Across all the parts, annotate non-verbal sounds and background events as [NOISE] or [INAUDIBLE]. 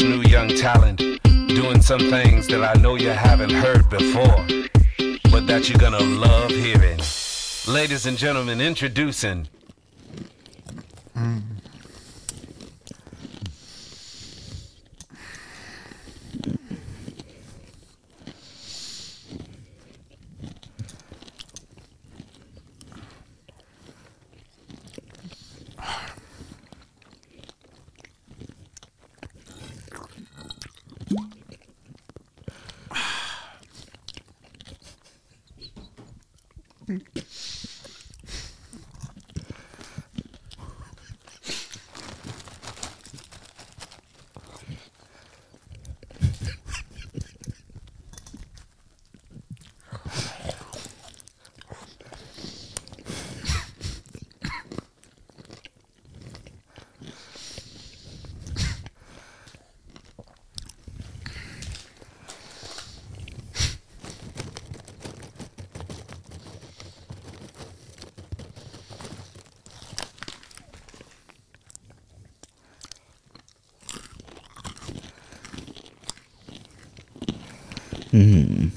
new young talent doing some things that I know you haven't heard before, but that you're gonna love hearing. Ladies and gentlemen, introducing. 음. Hm.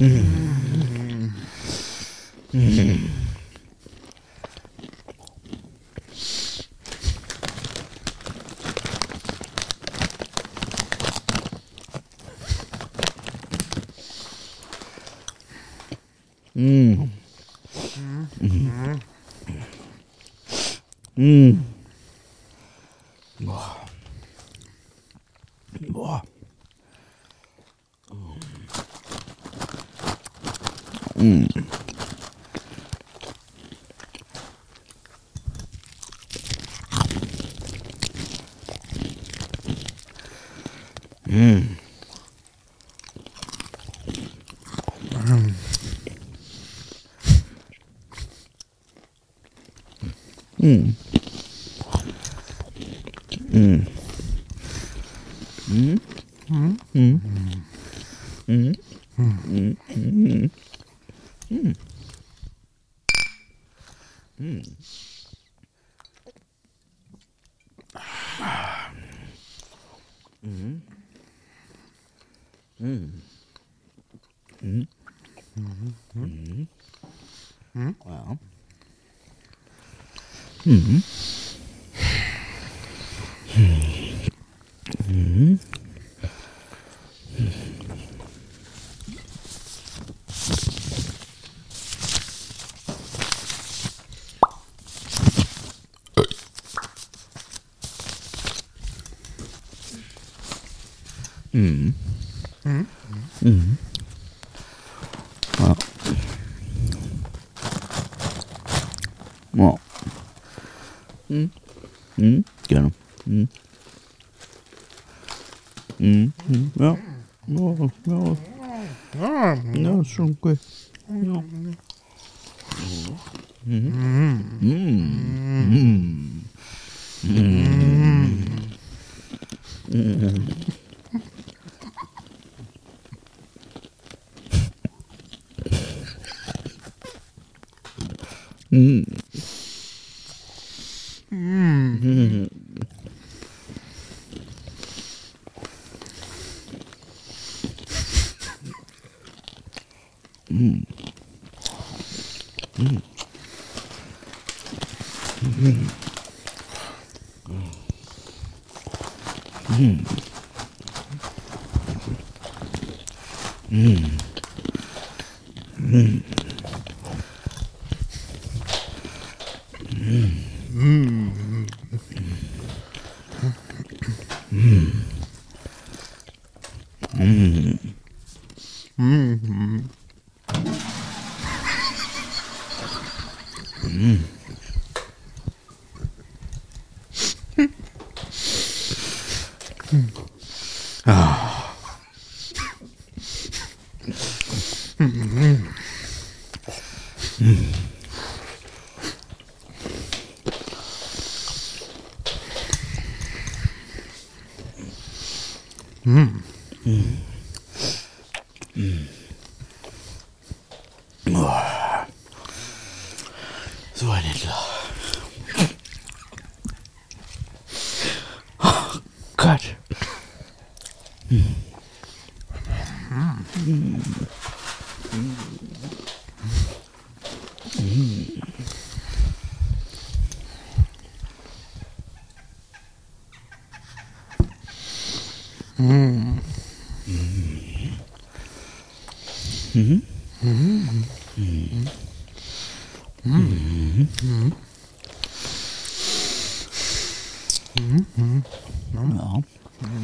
Hm. Mm. Mm. 음. 음. 와. 와. 음. 음. Mm. Mm. Mm. Mm. Mm. Mm. Mm. Mm. Mm. Mm. Mm. Mm. Mm. Mm. Mm. Wow. Boah. Boah. Well. Well. Mhm. Mhm. Gerne. Mhm. Mhm. Ja. Ja, ja. Ja, ist schon gut. Ja. Mhm. うん。うん。うん。うん。うん。うん。Mm-hmm. Ja.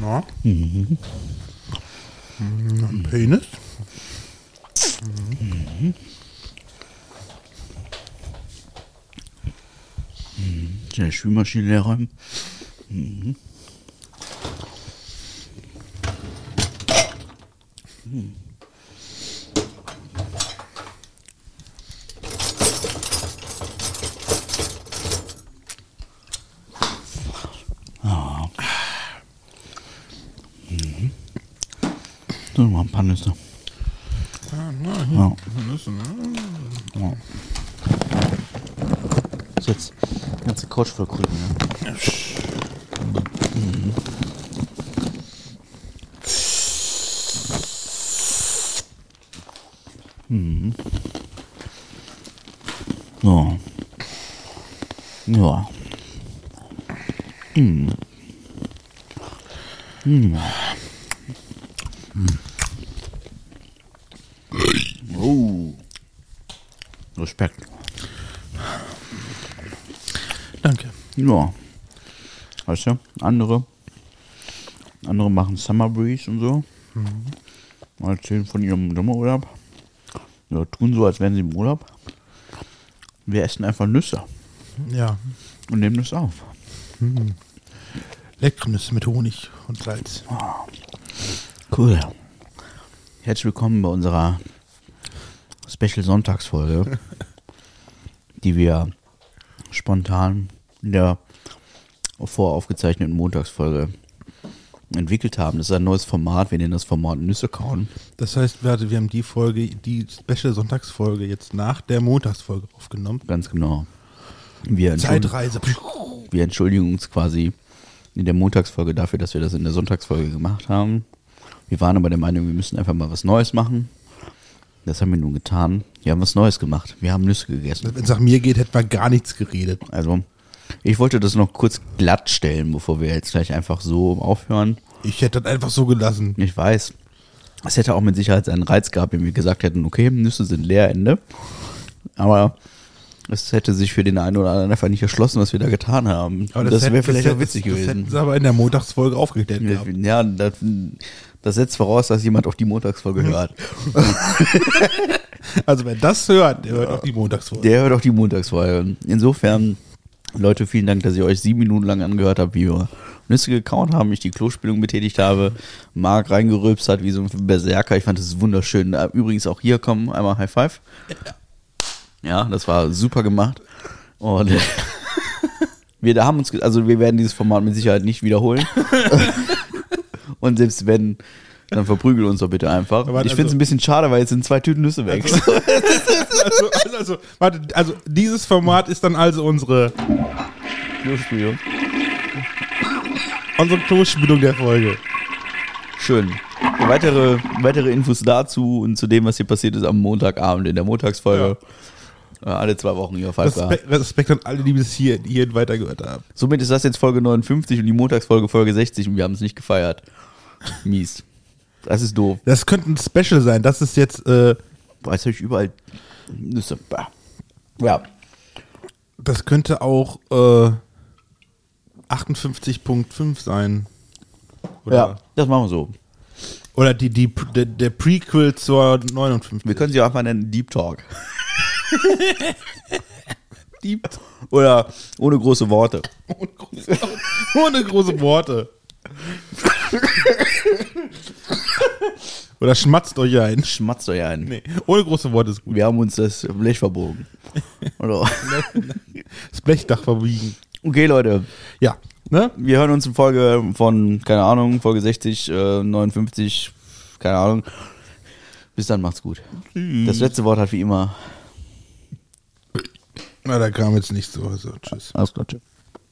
Na? Mhm. Penis? Der Spülmaschine leer räumen. Ah. Mhm. So, mal ein paar Nüsse. Ja. Ja. Ist jetzt die ganze Couch voll grün, ja. Mhm. So. Ja. Hm. Hm. Oh. Respekt. Danke. Ja. Weißt du, andere, andere machen Summer Breeze und so. Mal erzählen von ihrem Sommerurlaub. Ja, tun so, als wären sie im Urlaub. Wir essen einfach Nüsse Ja. und nehmen das auf. Leckernüsse mit Honig und Salz. Cool. Herzlich willkommen bei unserer Special Sonntagsfolge, [LAUGHS] die wir spontan in der voraufgezeichneten Montagsfolge entwickelt haben. Das ist ein neues Format. Wir nennen das Format Nüsse kauen. Das heißt, warte, wir haben die Folge, die Special Sonntagsfolge jetzt nach der Montagsfolge aufgenommen. Ganz genau. Wir Zeitreise. wir entschuldigen uns quasi in der Montagsfolge dafür, dass wir das in der Sonntagsfolge gemacht haben. Wir waren aber der Meinung, wir müssen einfach mal was Neues machen. Das haben wir nun getan. Wir haben was Neues gemacht. Wir haben Nüsse gegessen. Wenn es nach mir geht, hätten wir gar nichts geredet. Also, ich wollte das noch kurz glatt stellen, bevor wir jetzt gleich einfach so aufhören. Ich hätte das einfach so gelassen. Ich weiß, es hätte auch mit Sicherheit seinen Reiz gehabt, wenn wir gesagt hätten, okay, Nüsse sind leer, Ende. Aber es hätte sich für den einen oder anderen einfach nicht erschlossen, was wir da getan haben. Aber das hätte- wäre vielleicht auch witzig das, Das hätten gewesen. sie aber in der Montagsfolge aufgeklärt gehabt. Ja, das, das setzt voraus, dass jemand auch die Montagsfolge hört. [LAUGHS] Also wer das hört, der hört auch die Montagsfolge. Der hört auch die Montagsfolge. Insofern, Leute, vielen Dank, dass ihr euch sieben Minuten lang angehört habt, wie wir Nüsse gekaut haben, ich die Klospülung betätigt habe, Marc reingerülpst hat wie so ein Berserker. Ich fand das wunderschön. Äh, Übrigens auch hier kommen, einmal High Five. Ja, das war super gemacht. Und [LAUGHS] wir da haben uns, also wir werden dieses Format mit Sicherheit nicht wiederholen. [LAUGHS] Und selbst wenn, dann verprügelt uns doch bitte einfach. Aber ich finde es also- ein bisschen schade, weil jetzt sind zwei Tüten Nüsse weg. Also, [LAUGHS] also, also, warte, also dieses Format ist dann also unsere, Klospülung. unsere Klospülung der Folge. Schön. Weitere, weitere Infos dazu und zu dem, was hier passiert ist am Montagabend in der Montagsfolge. Äh, alle zwei Wochen hier auf. Respekt, Respekt an alle, die bis hier, hierhin weitergehört haben. Somit ist das jetzt Folge 59 und die Montagsfolge Folge 60 und wir haben es nicht gefeiert. Mies. Das ist doof. Das könnte ein Special sein. Das ist jetzt, äh, Boah, jetzt habe ich überall Nüsse. Ja. das könnte auch äh, 58.5 sein. Oder, ja, das machen wir so. oder die, die, der, der Prequel zur 59. Wir können sie auch einfach nennen Deep Talk. [LAUGHS] Deep Oder ohne große Worte. Ohne große, ohne große Worte. Oder schmatzt euch ein. Schmatzt euch ein. Nee, ohne große Worte ist gut. Wir haben uns das Blech verbogen. [LAUGHS] Oder? Das Blechdach verbiegen. Okay, Leute. Ja, ne? Wir hören uns in Folge von, keine Ahnung, Folge 60, äh, 59, keine Ahnung. Bis dann, macht's gut. Das letzte Wort hat wie immer. Na, da kam jetzt nicht so. Also, tschüss. Alles klar, tschüss.